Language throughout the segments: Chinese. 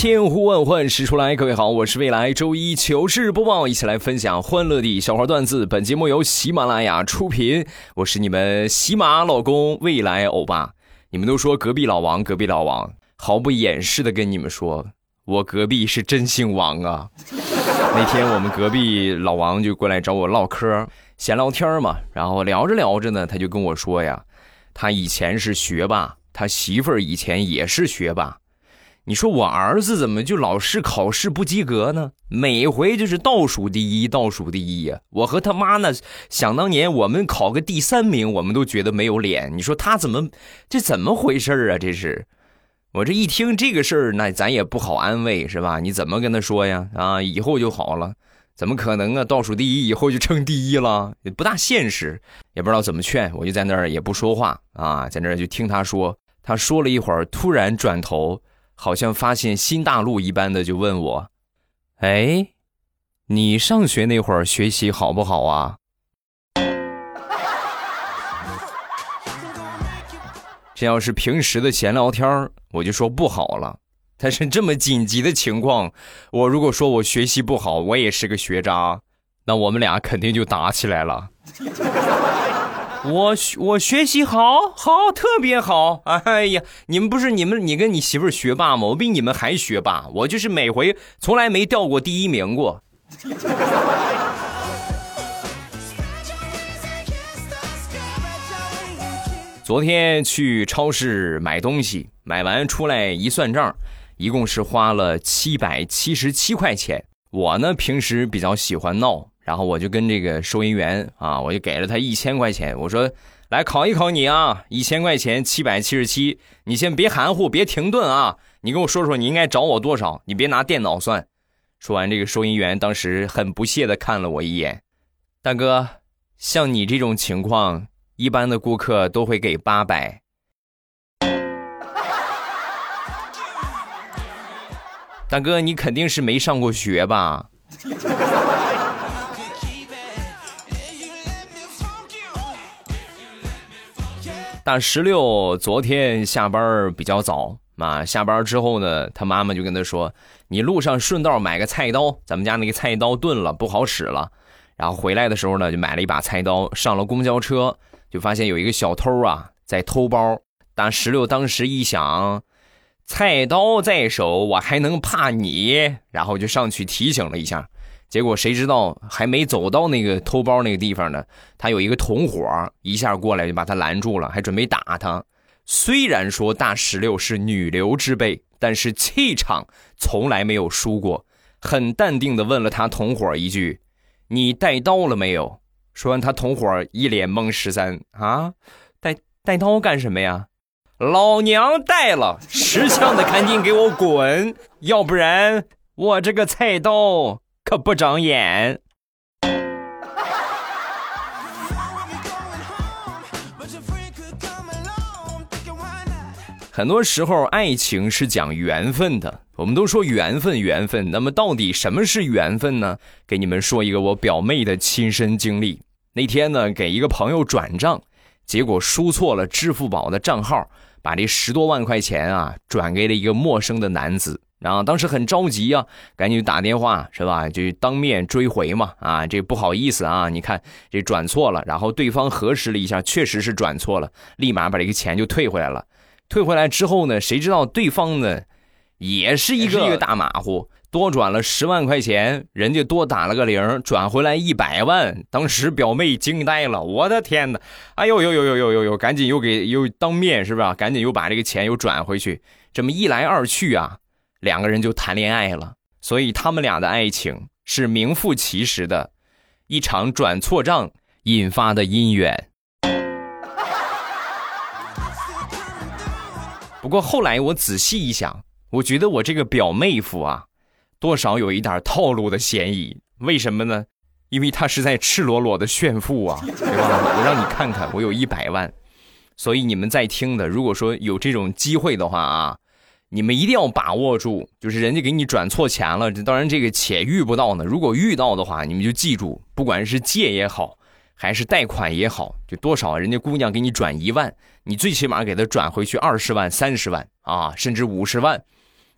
千呼万唤始出来，各位好，我是未来周一糗事播报，一起来分享欢乐的小花段子。本节目由喜马拉雅出品，我是你们喜马老公未来欧巴。你们都说隔壁老王，隔壁老王，毫不掩饰的跟你们说，我隔壁是真姓王啊。那天我们隔壁老王就过来找我唠嗑，闲聊天嘛，然后聊着聊着呢，他就跟我说呀，他以前是学霸，他媳妇儿以前也是学霸。你说我儿子怎么就老是考试不及格呢？每回就是倒数第一，倒数第一呀！我和他妈呢，想当年我们考个第三名，我们都觉得没有脸。你说他怎么这怎么回事啊？这是我这一听这个事儿，那咱也不好安慰是吧？你怎么跟他说呀？啊，以后就好了？怎么可能啊？倒数第一以后就成第一了，也不大现实，也不知道怎么劝。我就在那儿也不说话啊，在那儿就听他说。他说了一会儿，突然转头。好像发现新大陆一般的，就问我：“哎，你上学那会儿学习好不好啊？” 这要是平时的闲聊天我就说不好了。但是这么紧急的情况，我如果说我学习不好，我也是个学渣，那我们俩肯定就打起来了。我我学习好好特别好，哎呀，你们不是你们你跟你媳妇学霸吗？我比你们还学霸，我就是每回从来没掉过第一名过。昨天去超市买东西，买完出来一算账，一共是花了七百七十七块钱。我呢平时比较喜欢闹。然后我就跟这个收银员啊，我就给了他一千块钱。我说：“来考一考你啊，一千块钱七百七十七，你先别含糊，别停顿啊，你跟我说说你应该找我多少，你别拿电脑算。”说完，这个收银员当时很不屑的看了我一眼：“大哥，像你这种情况，一般的顾客都会给八百。”大哥，你肯定是没上过学吧？大石榴昨天下班比较早嘛，下班之后呢，他妈妈就跟他说：“你路上顺道买个菜刀，咱们家那个菜刀钝了，不好使了。”然后回来的时候呢，就买了一把菜刀。上了公交车，就发现有一个小偷啊在偷包。大石榴当时一想，菜刀在手，我还能怕你？然后就上去提醒了一下。结果谁知道还没走到那个偷包那个地方呢，他有一个同伙一下过来就把他拦住了，还准备打他。虽然说大石榴是女流之辈，但是气场从来没有输过，很淡定的问了他同伙一句：“你带刀了没有？”说完，他同伙一脸懵：“十三啊，带带刀干什么呀？老娘带了，识相的赶紧给我滚，要不然我这个菜刀。”可不长眼。很多时候，爱情是讲缘分的。我们都说缘分，缘分。那么，到底什么是缘分呢？给你们说一个我表妹的亲身经历。那天呢，给一个朋友转账，结果输错了支付宝的账号，把这十多万块钱啊转给了一个陌生的男子。然后当时很着急啊，赶紧就打电话是吧？就当面追回嘛。啊，这不好意思啊，你看这转错了。然后对方核实了一下，确实是转错了，立马把这个钱就退回来了。退回来之后呢，谁知道对方呢，也是一个一个大马虎，多转了十万块钱，人家多打了个零，转回来一百万。当时表妹惊呆了，我的天哪！哎呦呦呦呦呦呦呦，赶紧又给又当面是吧？赶紧又把这个钱又转回去。这么一来二去啊。两个人就谈恋爱了，所以他们俩的爱情是名副其实的，一场转错账引发的姻缘。不过后来我仔细一想，我觉得我这个表妹夫啊，多少有一点套路的嫌疑。为什么呢？因为他是在赤裸裸的炫富啊，对吧？我让你看看，我有一百万。所以你们在听的，如果说有这种机会的话啊，你们一定要把握住，就是人家给你转错钱了，这当然这个且遇不到呢。如果遇到的话，你们就记住，不管是借也好，还是贷款也好，就多少人家姑娘给你转一万，你最起码给她转回去二十万、三十万啊，甚至五十万，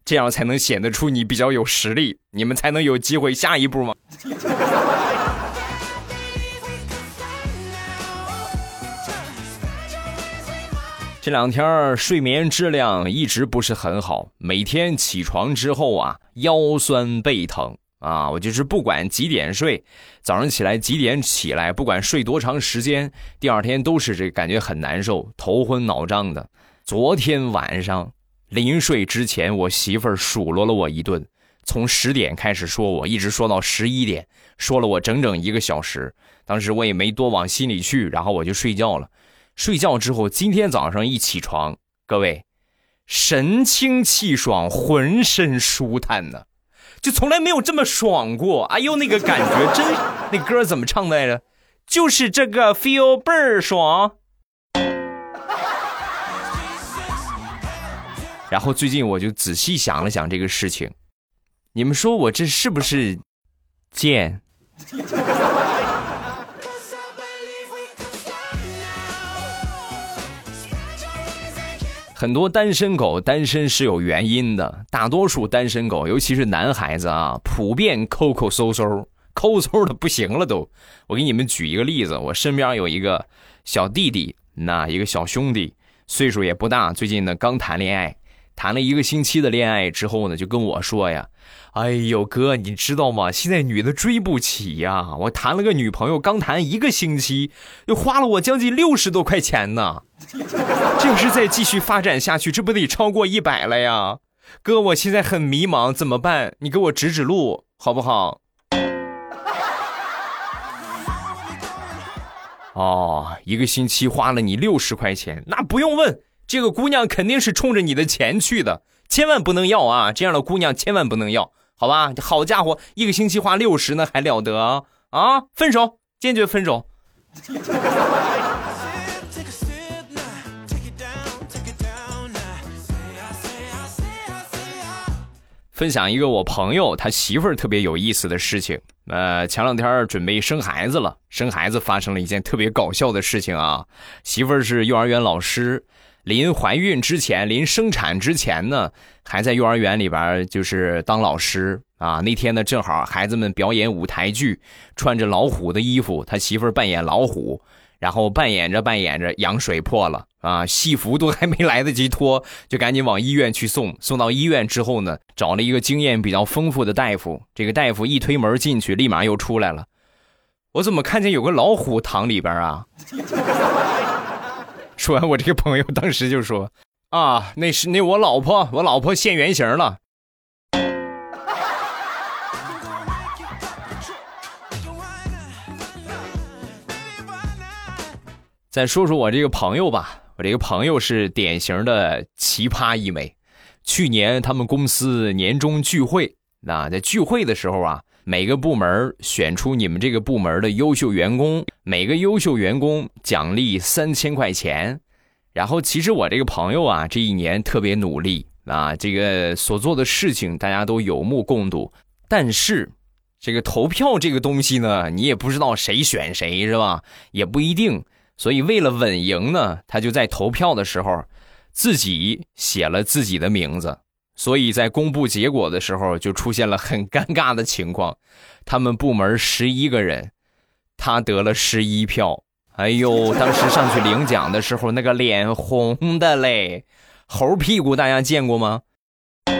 这样才能显得出你比较有实力，你们才能有机会下一步嘛。这两天睡眠质量一直不是很好，每天起床之后啊，腰酸背疼啊，我就是不管几点睡，早上起来几点起来，不管睡多长时间，第二天都是这感觉很难受，头昏脑胀的。昨天晚上临睡之前，我媳妇儿数落了我一顿，从十点开始说我，一直说到十一点，说了我整整一个小时。当时我也没多往心里去，然后我就睡觉了。睡觉之后，今天早上一起床，各位，神清气爽，浑身舒坦呢，就从来没有这么爽过。哎呦，那个感觉真，那歌怎么唱的来着？就是这个 feel 倍儿爽。然后最近我就仔细想了想这个事情，你们说我这是不是贱？很多单身狗单身是有原因的，大多数单身狗，尤其是男孩子啊，普遍抠抠搜搜，抠搜的不行了都。我给你们举一个例子，我身边有一个小弟弟，那一个小兄弟，岁数也不大，最近呢刚谈恋爱，谈了一个星期的恋爱之后呢，就跟我说呀。哎呦哥，你知道吗？现在女的追不起呀！我谈了个女朋友，刚谈一个星期，又花了我将近六十多块钱呢。这要是再继续发展下去，这不得超过一百了呀？哥，我现在很迷茫，怎么办？你给我指指路好不好？哦，一个星期花了你六十块钱，那不用问，这个姑娘肯定是冲着你的钱去的，千万不能要啊！这样的姑娘千万不能要。好吧，好家伙，一个星期花六十，呢还了得啊！啊，分手，坚决分手。分享一个我朋友他媳妇儿特别有意思的事情。呃，前两天准备生孩子了，生孩子发生了一件特别搞笑的事情啊。媳妇儿是幼儿园老师。临怀孕之前，临生产之前呢，还在幼儿园里边就是当老师啊。那天呢，正好孩子们表演舞台剧，穿着老虎的衣服，他媳妇儿扮演老虎，然后扮演着扮演着，羊水破了啊，戏服都还没来得及脱，就赶紧往医院去送。送到医院之后呢，找了一个经验比较丰富的大夫，这个大夫一推门进去，立马又出来了。我怎么看见有个老虎躺里边啊？说完，我这个朋友当时就说：“啊，那是那我老婆，我老婆现原形了。”再说说我这个朋友吧，我这个朋友是典型的奇葩一枚。去年他们公司年终聚会，那在聚会的时候啊。每个部门选出你们这个部门的优秀员工，每个优秀员工奖励三千块钱。然后，其实我这个朋友啊，这一年特别努力啊，这个所做的事情大家都有目共睹。但是，这个投票这个东西呢，你也不知道谁选谁是吧？也不一定。所以，为了稳赢呢，他就在投票的时候自己写了自己的名字。所以在公布结果的时候，就出现了很尴尬的情况。他们部门十一个人，他得了十一票。哎呦，当时上去领奖的时候，那个脸红的嘞，猴屁股大家见过吗？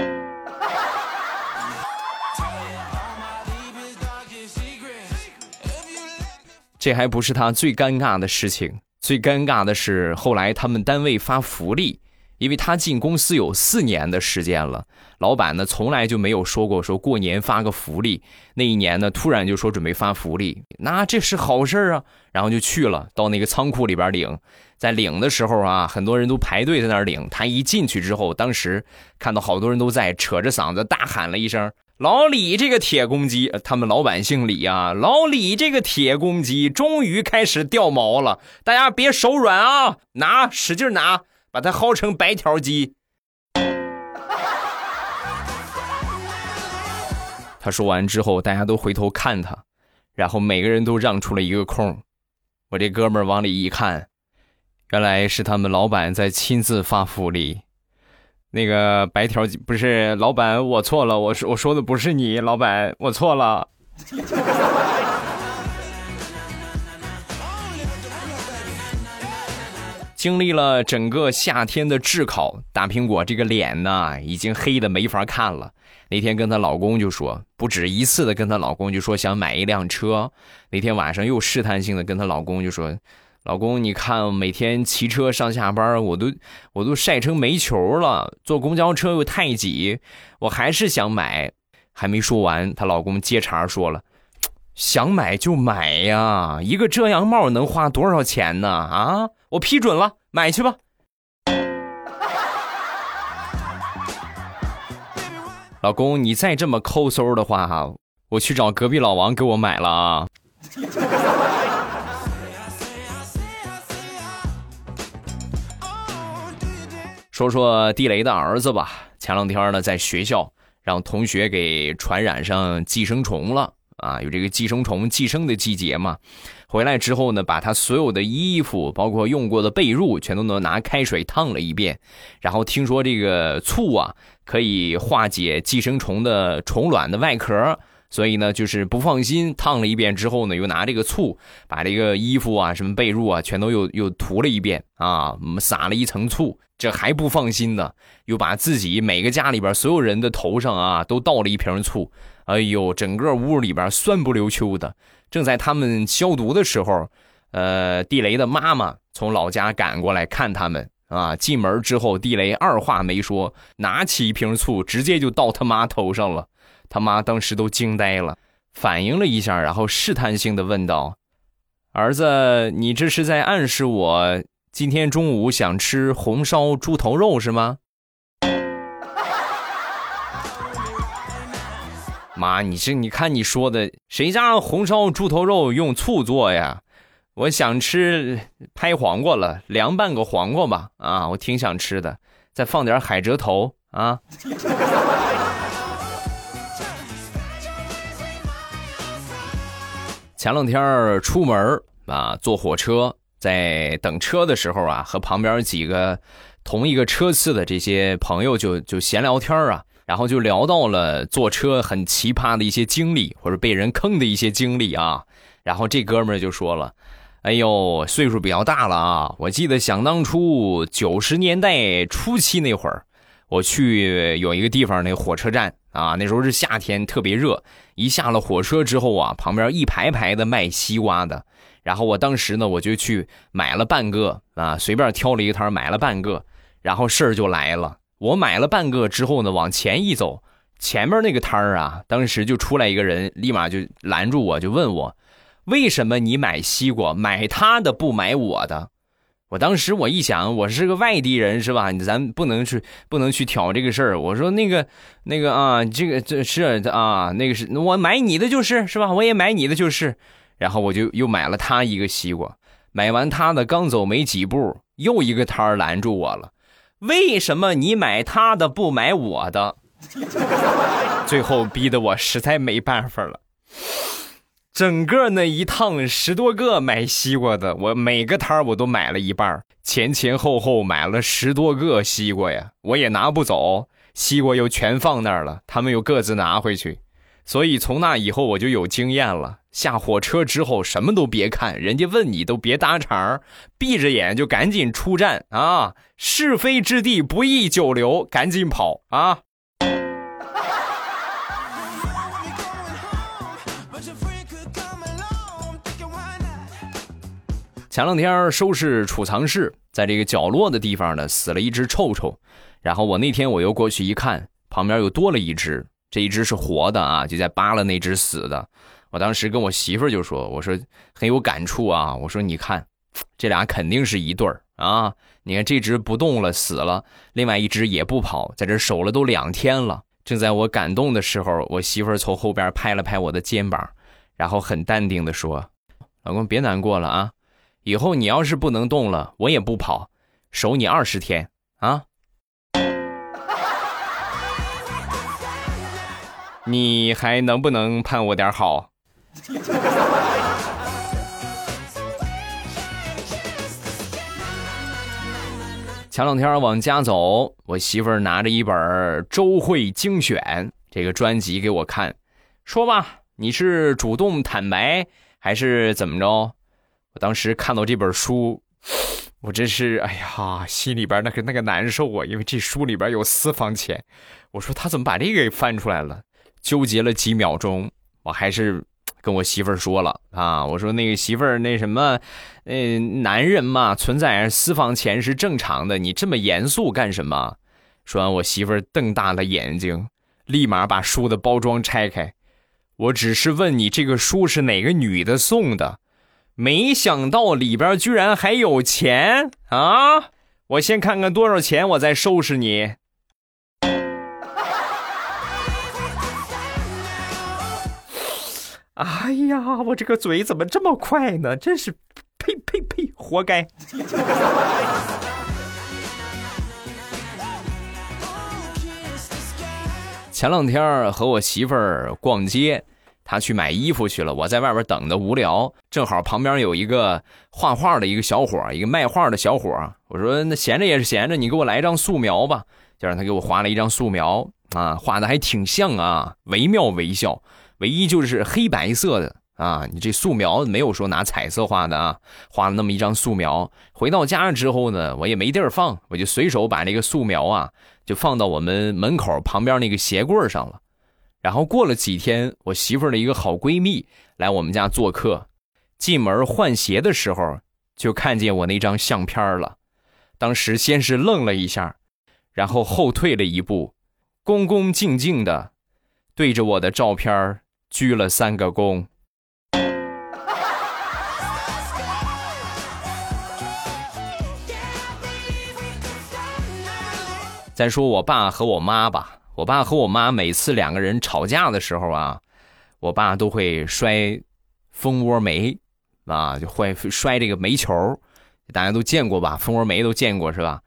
这还不是他最尴尬的事情，最尴尬的是后来他们单位发福利。因为他进公司有四年的时间了，老板呢从来就没有说过说过年发个福利。那一年呢，突然就说准备发福利，那这是好事啊。然后就去了，到那个仓库里边领。在领的时候啊，很多人都排队在那儿领。他一进去之后，当时看到好多人都在扯着嗓子大喊了一声：“老李这个铁公鸡，他们老板姓李啊。老李这个铁公鸡终于开始掉毛了，大家别手软啊，拿，使劲拿，把它薅成白条鸡。他说完之后，大家都回头看他，然后每个人都让出了一个空。我这哥们儿往里一看，原来是他们老板在亲自发福利。那个白条不是老板，我错了，我说我说的不是你，老板，我错了。经历了整个夏天的炙烤，大苹果这个脸呢，已经黑的没法看了。那天跟她老公就说，不止一次的跟她老公就说想买一辆车。那天晚上又试探性的跟她老公就说。老公，你看每天骑车上下班，我都我都晒成煤球了。坐公交车又太挤，我还是想买。还没说完，她老公接茬说了：“想买就买呀，一个遮阳帽能花多少钱呢？啊，我批准了，买去吧。”老公，你再这么抠搜的话哈，我去找隔壁老王给我买了啊。说说地雷的儿子吧。前两天呢，在学校让同学给传染上寄生虫了啊！有这个寄生虫寄生的季节嘛。回来之后呢，把他所有的衣服，包括用过的被褥，全都能拿开水烫了一遍。然后听说这个醋啊，可以化解寄生虫的虫卵的外壳，所以呢，就是不放心。烫了一遍之后呢，又拿这个醋把这个衣服啊、什么被褥啊，全都又又涂了一遍啊，撒了一层醋。这还不放心呢，又把自己每个家里边所有人的头上啊都倒了一瓶醋，哎呦，整个屋里边酸不溜秋的。正在他们消毒的时候，呃，地雷的妈妈从老家赶过来看他们啊。进门之后，地雷二话没说，拿起一瓶醋直接就倒他妈头上了。他妈当时都惊呆了，反应了一下，然后试探性的问道：“儿子，你这是在暗示我？”今天中午想吃红烧猪头肉是吗？妈，你这你看你说的，谁家红烧猪头肉用醋做呀？我想吃拍黄瓜了，凉拌个黄瓜吧。啊，我挺想吃的，再放点海蜇头啊。前两天出门啊，坐火车。在等车的时候啊，和旁边几个同一个车次的这些朋友就就闲聊天啊，然后就聊到了坐车很奇葩的一些经历，或者被人坑的一些经历啊。然后这哥们儿就说了：“哎呦，岁数比较大了啊，我记得想当初九十年代初期那会儿，我去有一个地方那火车站啊，那时候是夏天，特别热。一下了火车之后啊，旁边一排排的卖西瓜的。”然后我当时呢，我就去买了半个啊，随便挑了一摊买了半个，然后事儿就来了。我买了半个之后呢，往前一走，前面那个摊儿啊，当时就出来一个人，立马就拦住我，就问我，为什么你买西瓜买他的不买我的？我当时我一想，我是个外地人是吧？咱不能去不能去挑这个事儿。我说那个那个啊，这个这是啊，那个是我买你的就是是吧？我也买你的就是。然后我就又买了他一个西瓜，买完他的刚走没几步，又一个摊儿拦住我了。为什么你买他的不买我的？最后逼得我实在没办法了。整个那一趟十多个买西瓜的，我每个摊儿我都买了一半，前前后后买了十多个西瓜呀，我也拿不走，西瓜又全放那儿了，他们又各自拿回去。所以从那以后我就有经验了。下火车之后什么都别看，人家问你都别搭茬儿闭着眼就赶紧出站啊！是非之地不宜久留，赶紧跑啊！前两天收拾储藏室，在这个角落的地方呢，死了一只臭臭。然后我那天我又过去一看，旁边又多了一只，这一只是活的啊，就在扒拉那只死的。我当时跟我媳妇就说：“我说很有感触啊，我说你看，这俩肯定是一对儿啊。你看这只不动了，死了，另外一只也不跑，在这守了都两天了。正在我感动的时候，我媳妇从后边拍了拍我的肩膀，然后很淡定的说：“老公别难过了啊，以后你要是不能动了，我也不跑，守你二十天啊。”你还能不能盼我点好？前两天往家走，我媳妇儿拿着一本《周会精选》这个专辑给我看，说吧，你是主动坦白还是怎么着？我当时看到这本书，我真是哎呀，心里边那个那个难受啊，因为这书里边有私房钱。我说他怎么把这个给翻出来了？纠结了几秒钟，我还是。跟我媳妇儿说了啊，我说那个媳妇儿那什么，嗯，男人嘛，存在私房钱是正常的，你这么严肃干什么？说完，我媳妇儿瞪大了眼睛，立马把书的包装拆开。我只是问你，这个书是哪个女的送的？没想到里边居然还有钱啊！我先看看多少钱，我再收拾你。哎呀，我这个嘴怎么这么快呢？真是，呸呸呸，活该！前两天和我媳妇儿逛街，她去买衣服去了，我在外边等的无聊，正好旁边有一个画画的一个小伙，一个卖画的小伙，我说那闲着也是闲着，你给我来一张素描吧，就让他给我画了一张素描啊，画的还挺像啊，惟妙惟肖。唯一就是黑白色的啊，你这素描没有说拿彩色画的啊，画了那么一张素描。回到家之后呢，我也没地儿放，我就随手把这个素描啊，就放到我们门口旁边那个鞋柜上了。然后过了几天，我媳妇的一个好闺蜜来我们家做客，进门换鞋的时候就看见我那张相片了。当时先是愣了一下，然后后退了一步，恭恭敬敬的对着我的照片鞠了三个躬。再说我爸和我妈吧，我爸和我妈每次两个人吵架的时候啊，我爸都会摔蜂窝煤啊，就会摔这个煤球，大家都见过吧？蜂窝煤都见过是吧？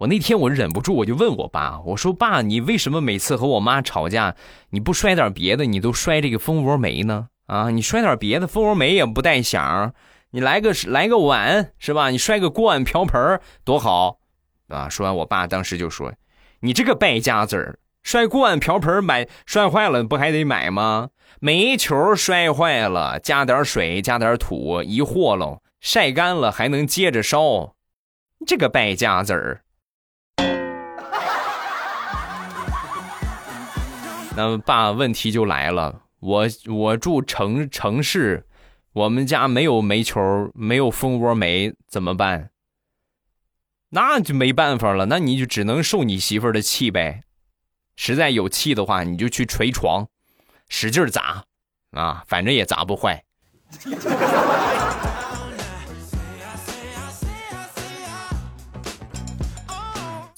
我那天我忍不住，我就问我爸，我说：“爸，你为什么每次和我妈吵架，你不摔点别的，你都摔这个蜂窝煤呢？啊，你摔点别的，蜂窝煤也不带响，你来个来个碗是吧？你摔个锅碗瓢盆多好啊！”说完，我爸当时就说：“你这个败家子儿，摔锅碗瓢盆买摔坏了不还得买吗？煤球摔坏了，加点水，加点土，一和喽，晒干了还能接着烧，这个败家子儿。”那爸，问题就来了，我我住城城市，我们家没有煤球，没有蜂窝煤，怎么办？那就没办法了，那你就只能受你媳妇儿的气呗。实在有气的话，你就去捶床，使劲砸，啊，反正也砸不坏。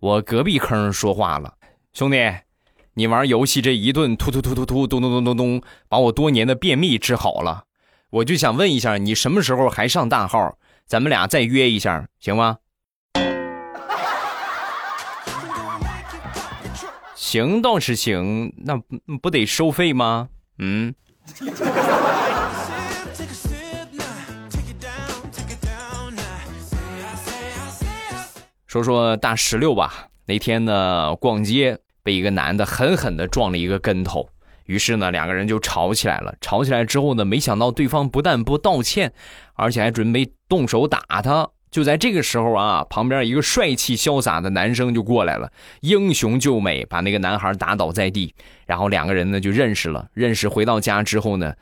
我隔壁坑说话了，兄弟，你玩游戏这一顿突突突突突咚咚咚咚咚，把我多年的便秘治好了。我就想问一下，你什么时候还上大号？咱们俩再约一下，行吗？行倒是行，那不得收费吗？嗯。说说大石榴吧。那天呢，逛街被一个男的狠狠的撞了一个跟头，于是呢，两个人就吵起来了。吵起来之后呢，没想到对方不但不道歉，而且还准备动手打他就在这个时候啊，旁边一个帅气潇洒的男生就过来了，英雄救美，把那个男孩打倒在地，然后两个人呢就认识了。认识回到家之后呢，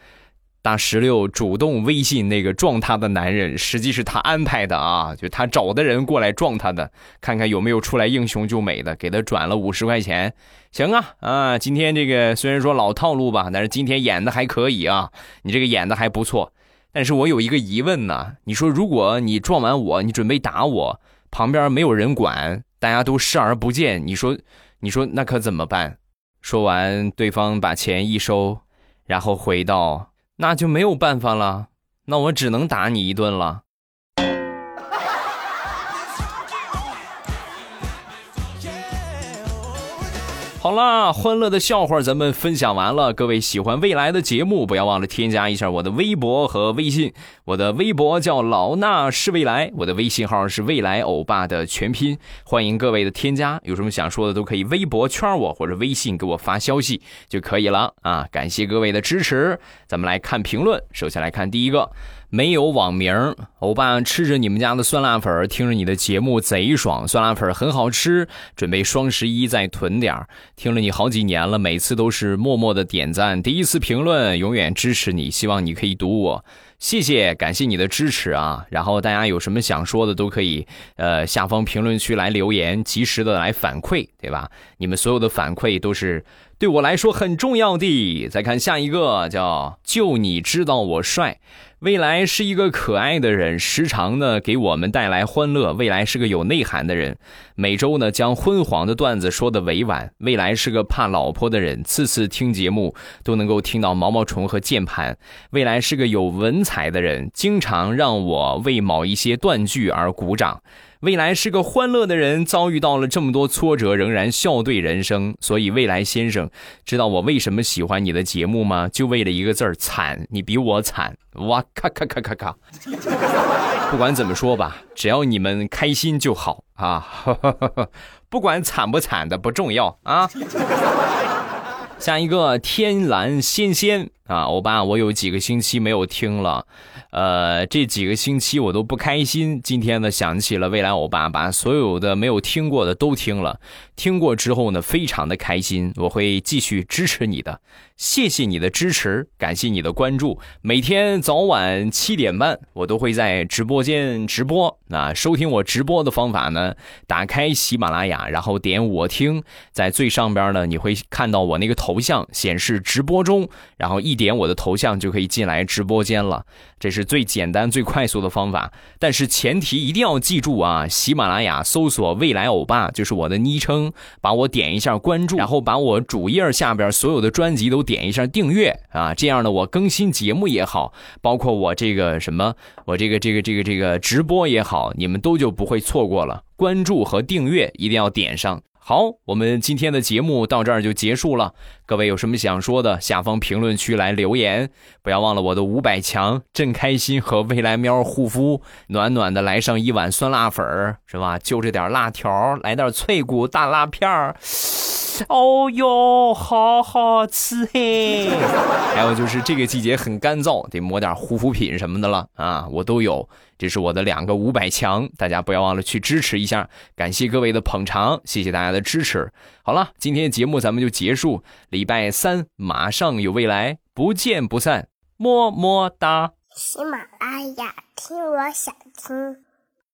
大石榴主动微信那个撞他的男人，实际是他安排的啊，就他找的人过来撞他的，看看有没有出来英雄救美的，给他转了五十块钱。行啊啊，今天这个虽然说老套路吧，但是今天演的还可以啊，你这个演的还不错。但是我有一个疑问呢，你说如果你撞完我，你准备打我，旁边没有人管，大家都视而不见，你说，你说那可怎么办？说完，对方把钱一收，然后回到：“那就没有办法了，那我只能打你一顿了。”好啦，欢乐的笑话咱们分享完了。各位喜欢未来的节目，不要忘了添加一下我的微博和微信。我的微博叫老衲是未来，我的微信号是未来欧巴的全拼。欢迎各位的添加，有什么想说的都可以微博圈我或者微信给我发消息就可以了啊！感谢各位的支持。咱们来看评论，首先来看第一个。没有网名，欧巴吃着你们家的酸辣粉，听着你的节目贼爽，酸辣粉很好吃，准备双十一再囤点听了你好几年了，每次都是默默的点赞，第一次评论，永远支持你，希望你可以读我，谢谢，感谢你的支持啊！然后大家有什么想说的都可以，呃，下方评论区来留言，及时的来反馈，对吧？你们所有的反馈都是对我来说很重要的。再看下一个，叫就你知道我帅。未来是一个可爱的人，时常呢给我们带来欢乐。未来是个有内涵的人，每周呢将昏黄的段子说的委婉。未来是个怕老婆的人，次次听节目都能够听到毛毛虫和键盘。未来是个有文采的人，经常让我为某一些断句而鼓掌。未来是个欢乐的人，遭遇到了这么多挫折，仍然笑对人生。所以，未来先生，知道我为什么喜欢你的节目吗？就为了一个字儿惨。你比我惨，哇咔咔咔咔咔！不管怎么说吧，只要你们开心就好啊！不管惨不惨的不重要啊。下一个天蓝仙仙啊，欧巴，我有几个星期没有听了。呃，这几个星期我都不开心。今天呢，想起了未来欧巴，把所有的没有听过的都听了。听过之后呢，非常的开心。我会继续支持你的，谢谢你的支持，感谢你的关注。每天早晚七点半，我都会在直播间直播。那收听我直播的方法呢，打开喜马拉雅，然后点我听，在最上边呢，你会看到我那个头像显示直播中，然后一点我的头像就可以进来直播间了。这是最简单、最快速的方法，但是前提一定要记住啊！喜马拉雅搜索“未来欧巴”就是我的昵称，把我点一下关注，然后把我主页下边所有的专辑都点一下订阅啊！这样呢，我更新节目也好，包括我这个什么，我这个这个这个这个直播也好，好你们都就不会错过了。关注和订阅一定要点上。好，我们今天的节目到这儿就结束了。各位有什么想说的，下方评论区来留言。不要忘了我的五百强，真开心和未来喵护肤，暖暖的来上一碗酸辣粉儿，是吧？就这点辣条，来点脆骨大辣片儿。哦哟，好好吃嘿！还有就是这个季节很干燥，得抹点护肤品什么的了啊，我都有。这是我的两个五百强，大家不要忘了去支持一下，感谢各位的捧场，谢谢大家的支持。好了，今天的节目咱们就结束，礼拜三马上有未来，不见不散，么么哒。喜马拉雅听，我想听。